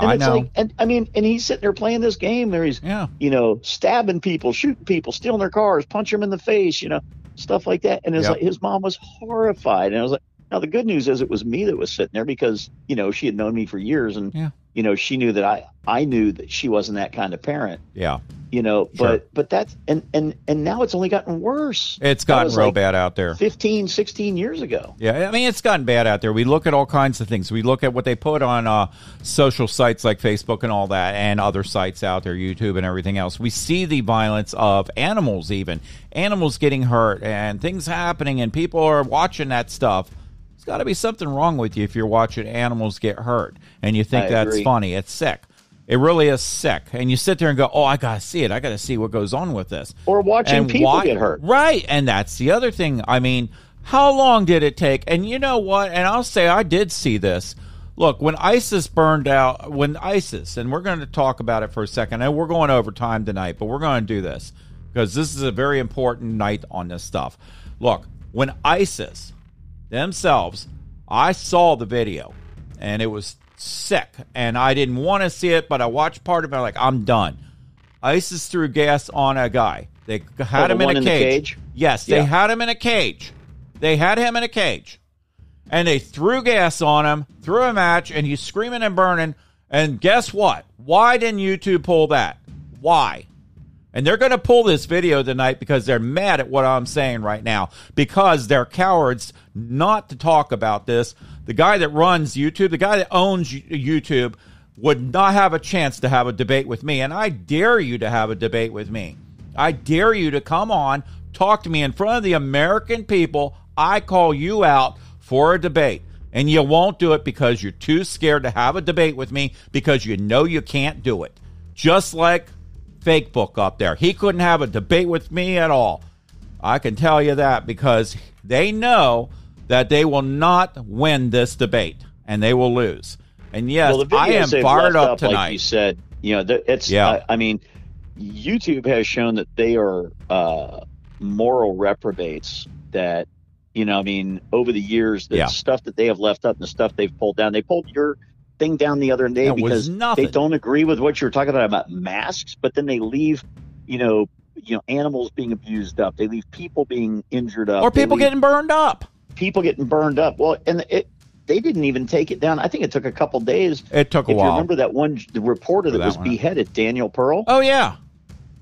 and I know. like, and I mean, and he's sitting there playing this game. There he's yeah, you know, stabbing people, shooting people, stealing their cars, punch them in the face, you know, stuff like that. And it's Yep. like his mom was horrified, and I was like, Now the good news is it was me that was sitting there because you know she had known me for years, and Yeah. You know she knew that I I knew that she wasn't that kind of parent. Yeah. You know, Sure. but but that's and and and now it's only gotten worse. It's gotten real like bad out there. 15, 16 years ago. Yeah, I mean it's gotten bad out there. We look at all kinds of things. We look at what they put on uh, social sites like Facebook and all that, and other sites out there, YouTube and everything else. We see the violence of animals, even animals getting hurt and things happening, and people are watching that stuff. Got to be something wrong with you if you're watching animals get hurt and you think I that's agree. funny. It's sick. It really is sick. And you sit there and go, "Oh, I gotta see it. I gotta see what goes on with this." Or watching and people why- get hurt. Right. And that's the other thing. I mean, how long did it take? And you know what? And I'll say I did see this. Look, when ISIS burned out, when ISIS, and we're going to talk about it for a second, and we're going over time tonight, but we're going to do this because this is a very important night on this stuff. Look, when ISIS themselves, I saw the video and it was sick, and I didn't want to see it, but I watched part of it. Like, I'm done. ISIS threw gas on a guy. They had Oh, him in a in the cage. cage? Yes, they Yeah. had him in a cage. They had him in a cage. And they threw gas on him, threw a match, and he's screaming and burning. And guess what? Why didn't YouTube pull that? Why? And they're going to pull this video tonight because they're mad at what I'm saying right now because they're cowards not to talk about this. The guy that runs YouTube, the guy that owns YouTube, would not have a chance to have a debate with me. And I dare you to have a debate with me. I dare you to come on, talk to me in front of the American people. I call you out for a debate. And you won't do it because you're too scared to have a debate with me because you know you can't do it. Just like fake book up there. He couldn't have a debate with me at all. I can tell you that because they know that they will not win this debate and they will lose. And yes, well, I am fired up like tonight. you said, you know, it's. Yeah. I, I mean, YouTube has shown that they are uh, moral reprobates. That you know, I mean, over the years, the Yeah. stuff that they have left up and the stuff they've pulled down. They pulled your thing down the other day was because they don't agree with what you're talking about about masks, but then they leave, you know, you know, animals being abused up. They leave people being injured up. or people getting burned up. people getting burned up. Well, and it. They didn't even take it down. I think it took a couple days It took a if you while. remember that one the reporter that, that was one. beheaded, Daniel Pearl, oh yeah.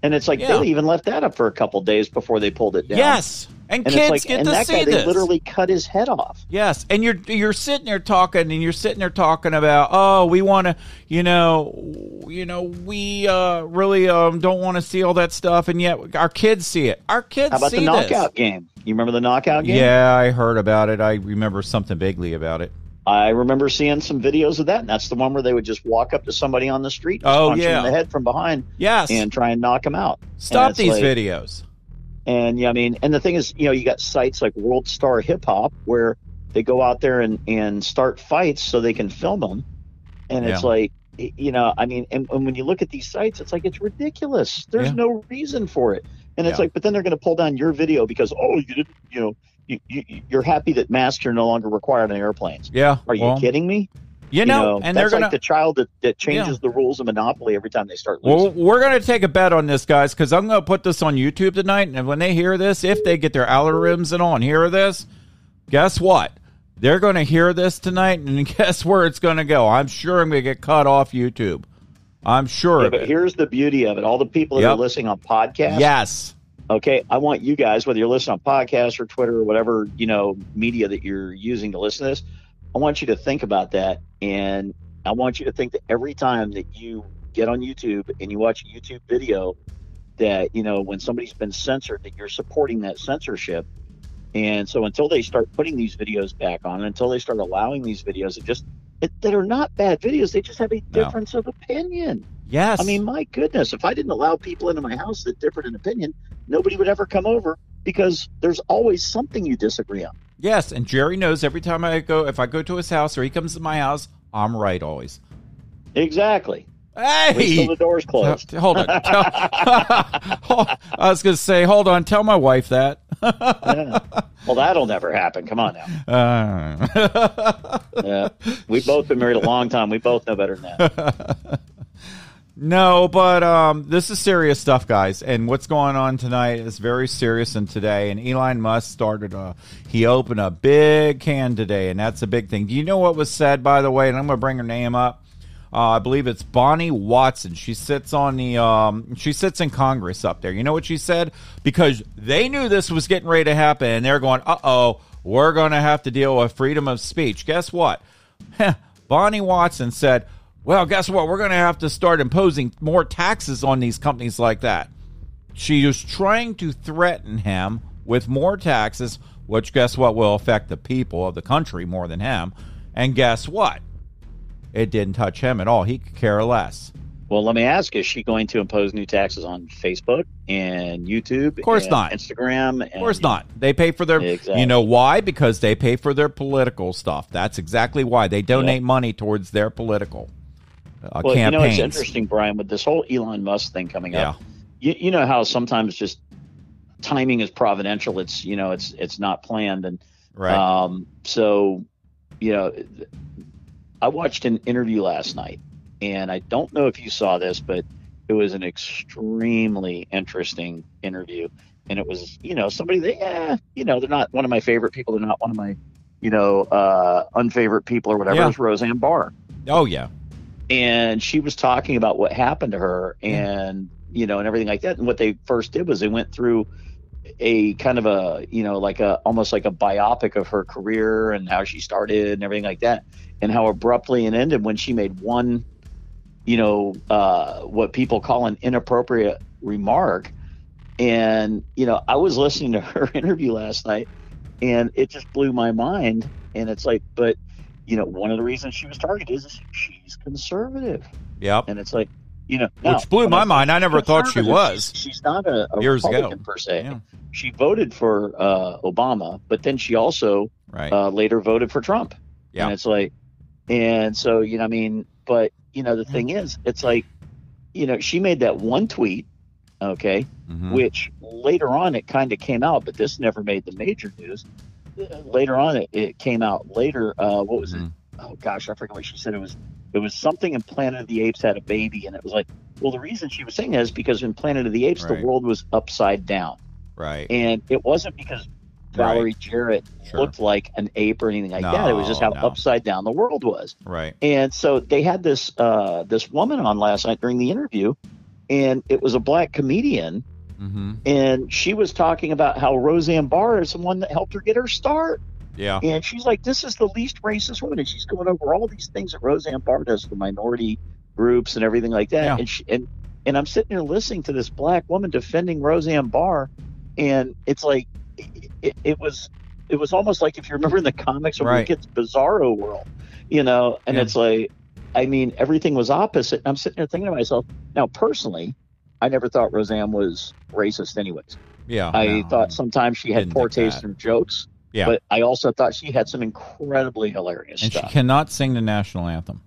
and it's like Yeah. they even left that up for a couple days before they pulled it down. Yes. And, and kids like, get and to see guy, this. they literally cut his head off. Yes, and you're you're sitting there talking, and you're sitting there talking about, oh, we want to, you know, you know, we uh, really um, don't want to see all that stuff, and yet our kids see it. Our kids How about the this. knockout game? You remember the knockout game? Yeah, I heard about it. I remember something vaguely about it. I remember seeing some videos of that, and that's the one where they would just walk up to somebody on the street, and Oh, punch yeah. him in the head from behind, Yes, and try and knock him out. stop these like- videos. And yeah, I mean, and the thing is, you know, you got sites like World Star Hip Hop where they go out there and, and start fights so they can film them. And it's Yeah. like, you know, I mean, and, and when you look at these sites, it's like, it's ridiculous. There's Yeah. no reason for it. And it's Yeah. like, but then they're going to pull down your video because, oh, you didn't, you know, you, you, you're happy that masks are no longer required on airplanes. Yeah, Are you kidding me? You know, and they're gonna. like the child that, that changes Yeah. the rules of Monopoly every time they start losing. Well, we're going to take a bet on this, guys, because I'm going to put this on YouTube tonight. And when they hear this, if they get their algorithms and on hear this, guess what? They're going to hear this tonight, and guess where it's going to go? I'm sure I'm going to get cut off YouTube. I'm sure. Yeah, but here's the beauty of it. All the people that Yep. are listening on podcast. Yes. okay i want you guys whether you're listening on podcast or twitter or whatever you know media that you're using to listen to this i want you to think about that and i want you to think that every time that you get on youtube and you watch a youtube video that you know when somebody's been censored that you're supporting that censorship and so until they start putting these videos back on until they start allowing these videos that just it, that are not bad videos they just have a No. difference of opinion Yes. I mean, my goodness, if I didn't allow people into my house that differed in opinion, nobody would ever come over because there's always something you disagree on. Yes. And Jerry knows every time I go, if I go to his house or he comes to my house, I'm right always. Exactly. Wait Hey. till the door's closed. Hold on. Tell- I was going to say, hold on. Tell my wife that. Yeah. Well, that'll never happen. Come on now. Uh, Yeah. We've both been married a long time. We both know better than that. No, but um, this is serious stuff, guys. And what's going on tonight is very serious. And today, and Elon Musk started a he opened a big can today, and that's a big thing. Do you know what was said, by the way? And I'm going to bring her name up. Uh, I believe it's Bonnie Watson. She sits on the um, she sits in Congress up there. You know what she said? Because they knew this was getting ready to happen, and they're going, "Uh oh, we're going to have to deal with freedom of speech." Guess what? Bonnie Watson said, "Well, guess what? We're going to have to start imposing more taxes on these companies like that." She was trying to threaten him with more taxes, which guess what will affect the people of the country more than him. And guess what? It didn't touch him at all. He could care less. Well, let me ask: Is she going to impose new taxes on Facebook and YouTube? Of course and not. Instagram. Of course not. They pay for their. Exactly. You know why? Because they pay for their political stuff. That's exactly why they donate money towards their political uh, Well, you know, it's interesting, Brian, with this whole Elon Musk thing coming Yeah. up. You, you know how sometimes just timing is providential. It's you know, it's it's not planned, and Right. Um, so, you know, I watched an interview last night, and I don't know if you saw this, but it was an extremely interesting interview. And it was, you know, somebody that, yeah, you know, they're not one of my favorite people. They're not one of my, you know, uh, unfavorite people or whatever. Yeah. It was Roseanne Barr oh yeah. And she was talking about what happened to her and you know and everything like that. And what they first did was they went through a kind of a you know like a almost like a biopic of her career and how she started and everything like that and how abruptly it ended when she made one you know uh, what people call an inappropriate remark. And you know i was listening to her interview last night and it just blew my mind. And it's like but you know one of the reasons she was targeted is she's conservative Yep. and it's like you know now, Which blew my mind. I never thought she was. she's, she's not a, a Years ago. republican per se Yeah. she voted for uh, obama but then she also Right. uh, later voted for trump Yeah. and it's like and so you know i mean but you know the thing is it's like you know she made that one tweet okay Mhm. which later on it kind of came out, but this never made the major news. Later on, it, it came out later. Uh, what was Mhm. it? Oh gosh, I forget what she said. It was it was something in Planet of the Apes had a baby, and it was like, well, the reason she was saying that is because in Planet of the Apes Right. the world was upside down, Right. and it wasn't because Valerie Jarrett Sure. looked like an ape or anything like that. It was just how No, no. upside down the world was. Right. And so they had this uh, this woman on last night during the interview, and it was a black comedian Mm-hmm. and she was talking about how Roseanne Barr is the one that helped her get her start. Yeah. And she's like, this is the least racist woman, and she's going over all these things that Roseanne Barr does for minority groups and everything like that. Yeah. And she, and and I'm sitting here listening to this black woman defending Roseanne Barr, and it's like, it, it, it was it was almost like if you remember in the comics of Right. Wicked's Bizarro world, you know, and Yeah. it's like, I mean, everything was opposite. And I'm sitting there thinking to myself, now personally, I never thought Roseanne was racist, anyways. Yeah. I no. thought sometimes she had poor taste in jokes. Yeah. But I also thought she had some incredibly hilarious stuff. and she cannot sing the national anthem.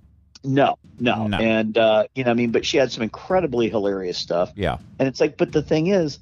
no, no, No. And uh, you know, I mean, but she had some incredibly hilarious stuff. Yeah. And it's like, but the thing is,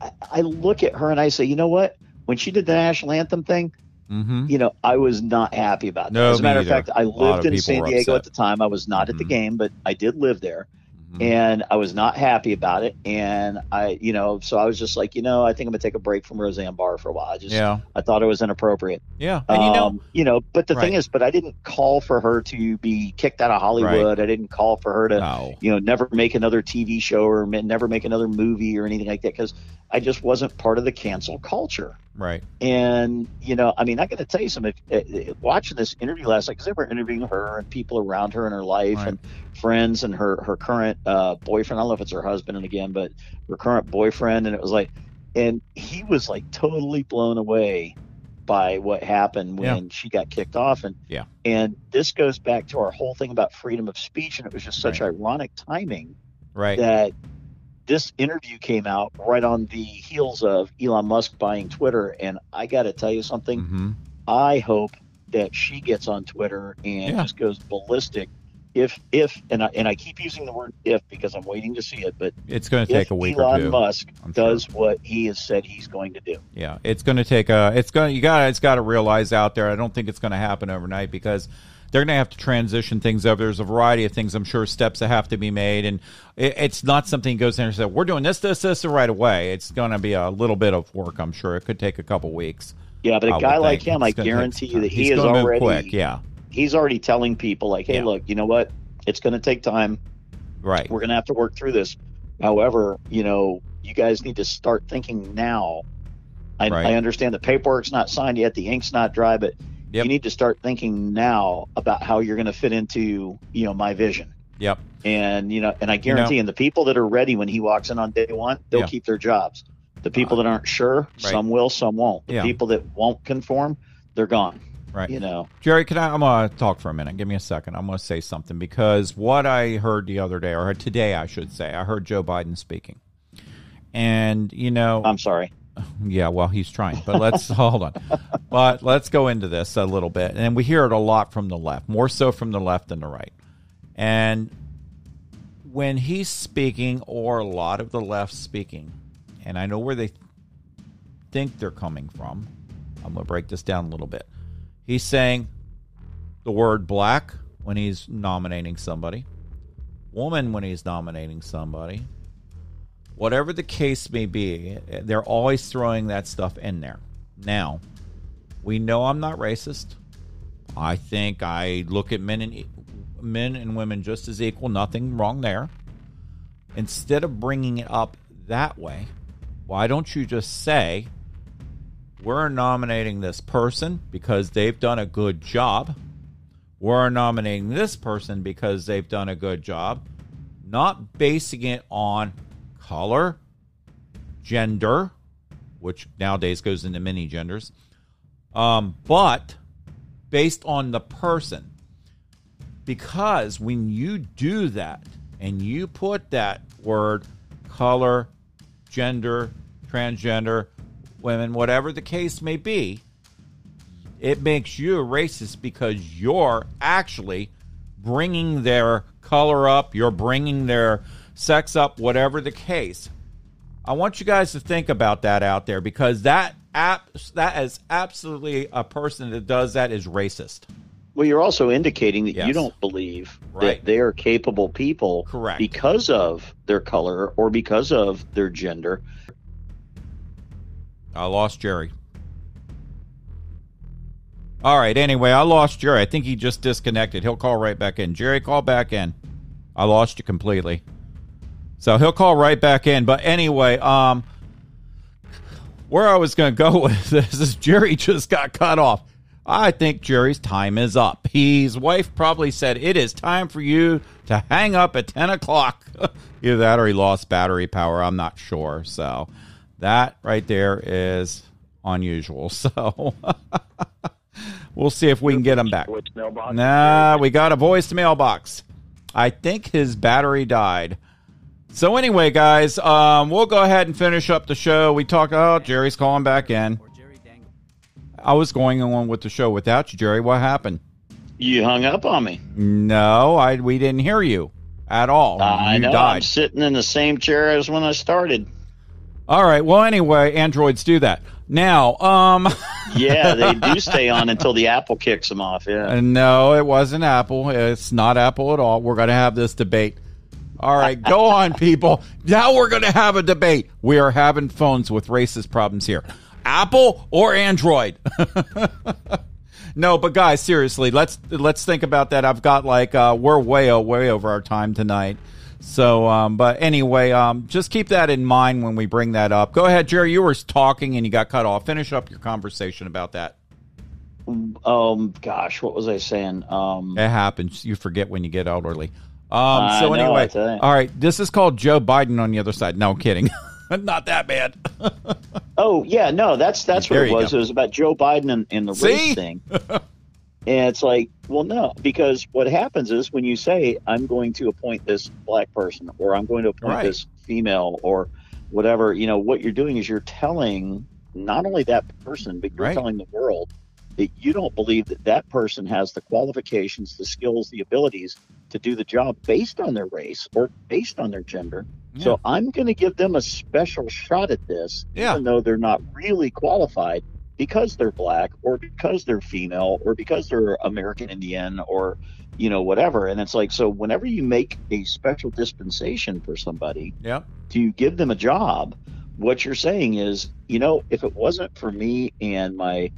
I, I look at her and I say, you know what? When she did the national anthem thing, Mm-hmm. you know, I was not happy about that. No, As a matter of fact, I lived in San Diego at the time. I was not at the Mhm. game, but I did live there. Mm-hmm. and I was not happy about it. And I, you know, so I was just like, you know, I think I'm gonna take a break from Roseanne Barr for a while. I just, Yeah. I thought it was inappropriate. Yeah. And you know, Um, you know, but the thing is, but I didn't call for her to be kicked out of Hollywood. I didn't call for her to, no. you know, never make another TV show or never make another movie or anything like that because I just wasn't part of the cancel culture. Right. And you know, I mean, I got to tell you something. Uh, uh, watching this interview last night, because they were interviewing her and people around her in her life Right. and friends and her her current uh, boyfriend. I don't know if it's her husband and again, but her current boyfriend. And it was like, and he was like totally blown away by what happened when she got kicked off. And Yeah. and this goes back to our whole thing about freedom of speech, and it was just such ironic timing Right. that this interview came out right on the heels of Elon Musk buying Twitter. And I got to tell you something. mm-hmm. I hope that she gets on Twitter and Yeah. just goes ballistic. If if and I and I keep using the word if because I'm waiting to see it, but It's going to take a week Elon or two. Musk I'm sure. does what he has said he's going to do, Yeah, it's going to take a. It's going. You got. It's got to realize out there. I don't think it's going to happen overnight because they're going to have to transition things over. There's a variety of things, I'm sure, steps that have to be made. And it, it's not something that goes in and says, we're doing this, this, this right away. It's going to be a little bit of work, I'm sure. It could take a couple weeks. Yeah, but a I guy like think. him, I It's gonna guarantee you that he is already quick. Yeah, he's already telling people like, hey, Yeah. look, you know what? It's going to take time. right. We're going to have to work through this. However, you know, you guys need to start thinking now. I, Right. I understand the paperwork's not signed yet, the ink's not dry, but Yep. you need to start thinking now about how you're going to fit into, you know, my vision. Yep. And you know, and I guarantee, you and the people that are ready when he walks in on day one, they'll Yeah. keep their jobs. The people uh, that aren't sure, some will, some won't. The Yeah. people that won't conform, they're gone. Right. You know, Jerry, can I? I'm gonna talk for a minute. Give me a second. I'm gonna say something because what I heard the other day, or today, I should say, I heard Joe Biden speaking, and you know, I'm sorry. yeah, well, he's trying, but let's hold on. But let's go into this a little bit, and we hear it a lot from the left, more so from the left than the right, and when he's speaking, or a lot of the left speaking, and I know where they think they're coming from. I'm going to break this down a little bit. He's saying the word black when he's nominating somebody, woman when he's nominating somebody, whatever the case may be, they're always throwing that stuff in there. Now, we know I'm not racist. I think I look at men and men and women just as equal. Nothing wrong there. Instead of bringing it up that way, why don't you just say we're nominating this person because they've done a good job. We're nominating this person because they've done a good job, not basing it on color, gender, which nowadays goes into many genders, um, but based on the person. Because when you do that and you put that word color, gender, transgender, women, whatever the case may be, it makes you a racist because you're actually bringing their color up, you're bringing their sex up, whatever the case. I want you guys to think about that out there because that app that is absolutely a person that does that is racist. Well, you're also indicating that Yes. you don't believe Right. that they are capable people Correct. because of their color or because of their gender. I lost Jerry. All right. Anyway, I lost Jerry. I think he just disconnected. He'll call right back in. Jerry, call back in. I lost you completely. So he'll call right back in. But anyway, um, where I was going to go with this is Jerry just got cut off. I think Jerry's time is up. His wife probably said it is time for you to hang up at ten o'clock. Either that or he lost battery power. I'm not sure. So that right there is unusual. So we'll see if we can get him back. Nah, we got a voice mailbox. I think his battery died. So anyway, guys, um, we'll go ahead and finish up the show. We talk. Oh, Jerry's calling back in. I was going on with the show without you, Jerry. What happened? You hung up on me. No, I we didn't hear you at all. I you know. I'm sitting in the same chair as when I started. All right. Well, anyway, androids do that. Now, um, Yeah, they do stay on until the Apple kicks them off. Yeah. no, it wasn't Apple. It's not Apple at all. We're going to have this debate. All right, go on, people. Now we're going to have a debate. We are having phones with racist problems here. Apple or Android? no, but guys, seriously, let's let's think about that. I've got like uh, we're way way over our time tonight. So, um, but anyway, um, just keep that in mind when we bring that up. Go ahead, Jerry. You were talking and you got cut off. Finish up your conversation about that. Um, gosh, what was I saying? Um, It happens. You forget when you get elderly. Um, so know, anyway, I tell you. all right. This is called Joe Biden on the other side. No I'm kidding. Not that bad. oh, yeah, no, that's that's what There it was. go. It was about Joe Biden and, and the See? race thing. and it's like, well, no, because what happens is when you say, I'm going to appoint this black person or I'm going to appoint Right. this female or whatever, you know, what you're doing is you're telling not only that person, but you're Right. telling the world that you don't believe that that person has the qualifications, the skills, the abilities to do the job based on their race or based on their gender. Yeah. So I'm going to give them a special shot at this, Yeah. even though they're not really qualified. because they're black or because they're female or because they're American Indian or you know whatever and it's like so whenever you make a special dispensation for somebody Yep. to give them a job what you're saying is you know if it wasn't for me and my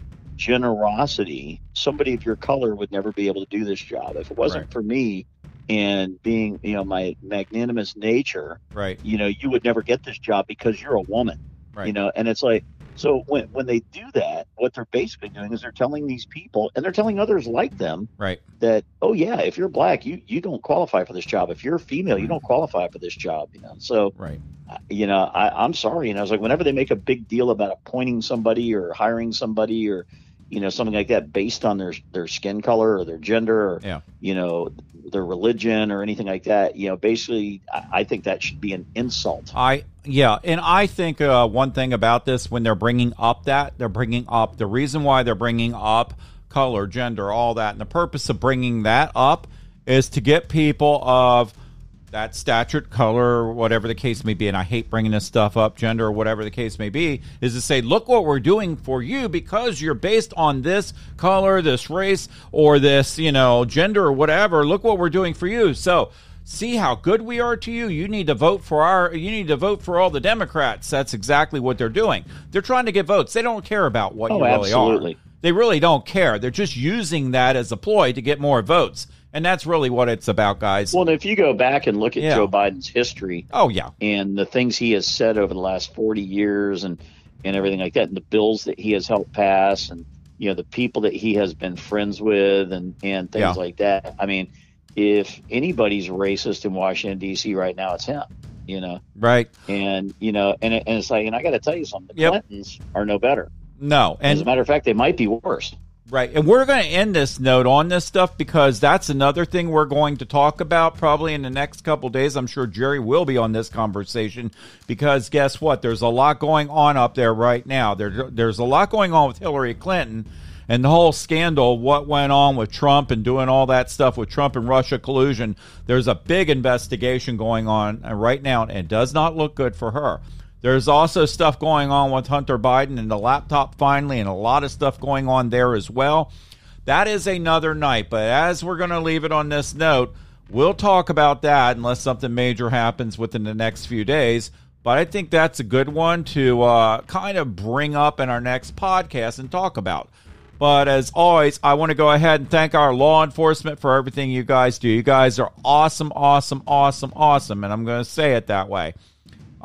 generosity somebody of your color would never be able to do this job if it wasn't Right. for me and being you know my magnanimous nature Right. you know you would never get this job because you're a woman Right. you know and it's like so when when they do that what they're basically doing is they're telling these people and they're telling others like them Right. that oh yeah if you're black you you don't qualify for this job if you're female you don't qualify for this job you know so Right. uh, you know I, i'm sorry and i was like whenever they make a big deal about appointing somebody or hiring somebody or you know something like that based on their their skin color or their gender or Yeah. you know their religion or anything like that you know basically i, think that should be an insult I yeah, and I think uh, one thing about this when they're bringing up that they're bringing up the reason why they're bringing up color, gender, all that, and the purpose of bringing that up is to get people of that stature, color, whatever the case may be. And I hate bringing this stuff up, gender or whatever the case may be, is to say, look what we're doing for you because you're based on this color, this race, or this you know gender or whatever. Look what we're doing for you. So see how good we are to you you need to vote for our you need to vote for all the democrats that's exactly what they're doing they're trying to get votes they don't care about what Oh, you really absolutely. are they really don't care they're just using that as a ploy to get more votes and that's really what it's about guys well if you go back and look at Yeah. joe biden's history oh yeah and the things he has said over the last 40 years and and everything like that and the bills that he has helped pass and you know the people that he has been friends with and and things Yeah. like that i mean if anybody's racist in washington d.c right now it's him you know right and you know and, it, and it's like and i got to tell you something the Yep. clintons are no better no as a matter of fact they might be worse Right. And we're going to end this note on this stuff because that's another thing we're going to talk about probably in the next couple days. I'm sure Jerry will be on this conversation because guess what? There's a lot going on up there right now. There, there's a lot going on with Hillary Clinton and the whole scandal, what went on with Trump and doing all that stuff with Trump and Russia collusion. There's a big investigation going on right now, and it does not look good for her. There's also stuff going on with Hunter Biden and the laptop finally, and a lot of stuff going on there as well. That is another night, but as we're going to leave it on this note, we'll talk about that unless something major happens within the next few days. But I think that's a good one to uh, kind of bring up in our next podcast and talk about. But as always, I want to go ahead and thank our law enforcement for everything you guys do. You guys are awesome, awesome, awesome, awesome. And I'm going to say it that way.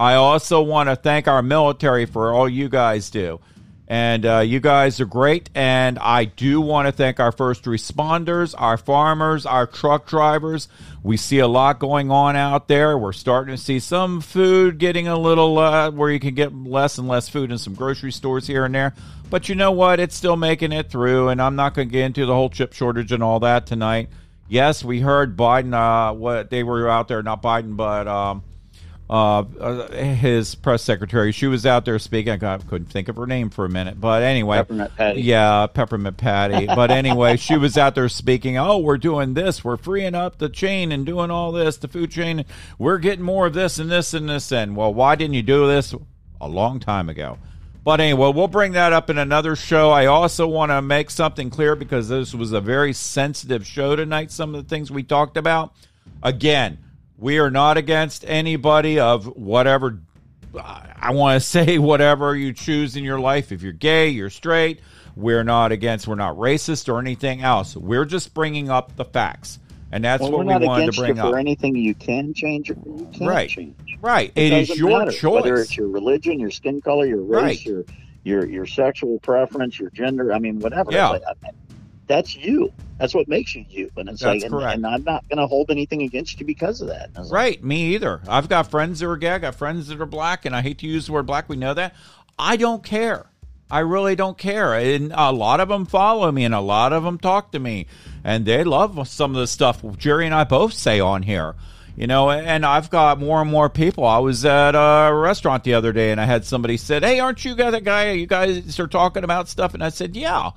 I also want to thank our military for all you guys do. And uh, you guys are great. And I do want to thank our first responders, our farmers, our truck drivers. We see a lot going on out there. We're starting to see some food getting a little uh, where you can get less and less food in some grocery stores here and there. But you know what? It's still making it through. And I'm not going to get into the whole chip shortage and all that tonight. Yes, we heard Biden, uh, what they were out there, not Biden, but. Um, uh, uh, his press secretary. She was out there speaking. I couldn't think of her name for a minute, but anyway, Peppermint Patty. Yeah, peppermint patty. but anyway, she was out there speaking. Oh, we're doing this. We're freeing up the chain and doing all this, the food chain. We're getting more of this and this and this. And well, why didn't you do this a long time ago? But anyway, we'll bring that up in another show. I also want to make something clear because this was a very sensitive show tonight. Some of the things we talked about. Again, we are not against anybody of whatever I want to say whatever you choose in your life. If you're gay, you're straight. We're not against. We're not racist or anything else. We're just bringing up the facts, and that's well, what we're we wanted to bring you for anything you can change or you can't Right. change. Right. It it is your matter, choice. Whether it's your religion, your skin color, your race, Right. your your your sexual preference, your gender. I mean, whatever. Yeah. Like, I- that's you. That's what makes you you. And it's That's like, and, correct. and I'm not going to hold anything against you because of that. And it's like, Right, me either. I've got friends that are gay, I got friends that are black, and I hate to use the word black. We know that. I don't care. I really don't care. And a lot of them follow me, and a lot of them talk to me, and they love some of the stuff Jerry and I both say on here. You know, and I've got more and more people. I was at a restaurant the other day, and I had somebody said, "Hey, aren't you guys that guy? You guys are talking about stuff?" And I said, "Yeah."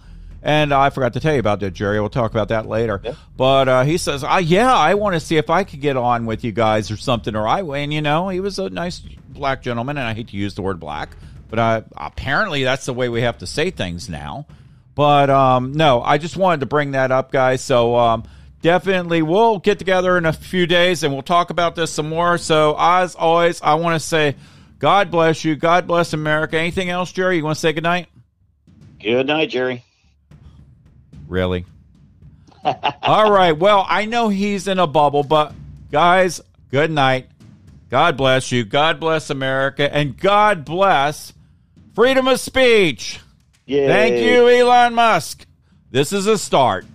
And I forgot to tell you about that, Jerry. We'll talk about that later. Yeah. But uh, he says, uh, "Yeah, I want to see if I could get on with you guys or something." Or I, and you know, he was a nice black gentleman, and I hate to use the word black, but I, apparently that's the way we have to say things now. But um, no, I just wanted to bring that up, guys. So um, definitely we'll get together in a few days and we'll talk about this some more. So as always, I want to say God bless you. God bless America. Anything else, Jerry? You want to say good night? Good night, Jerry. Really? All right. Well, I know he's in a bubble, but guys, good night. God bless you. God bless America. And God bless freedom of speech. Yay. Thank you, Elon Musk. This is a start.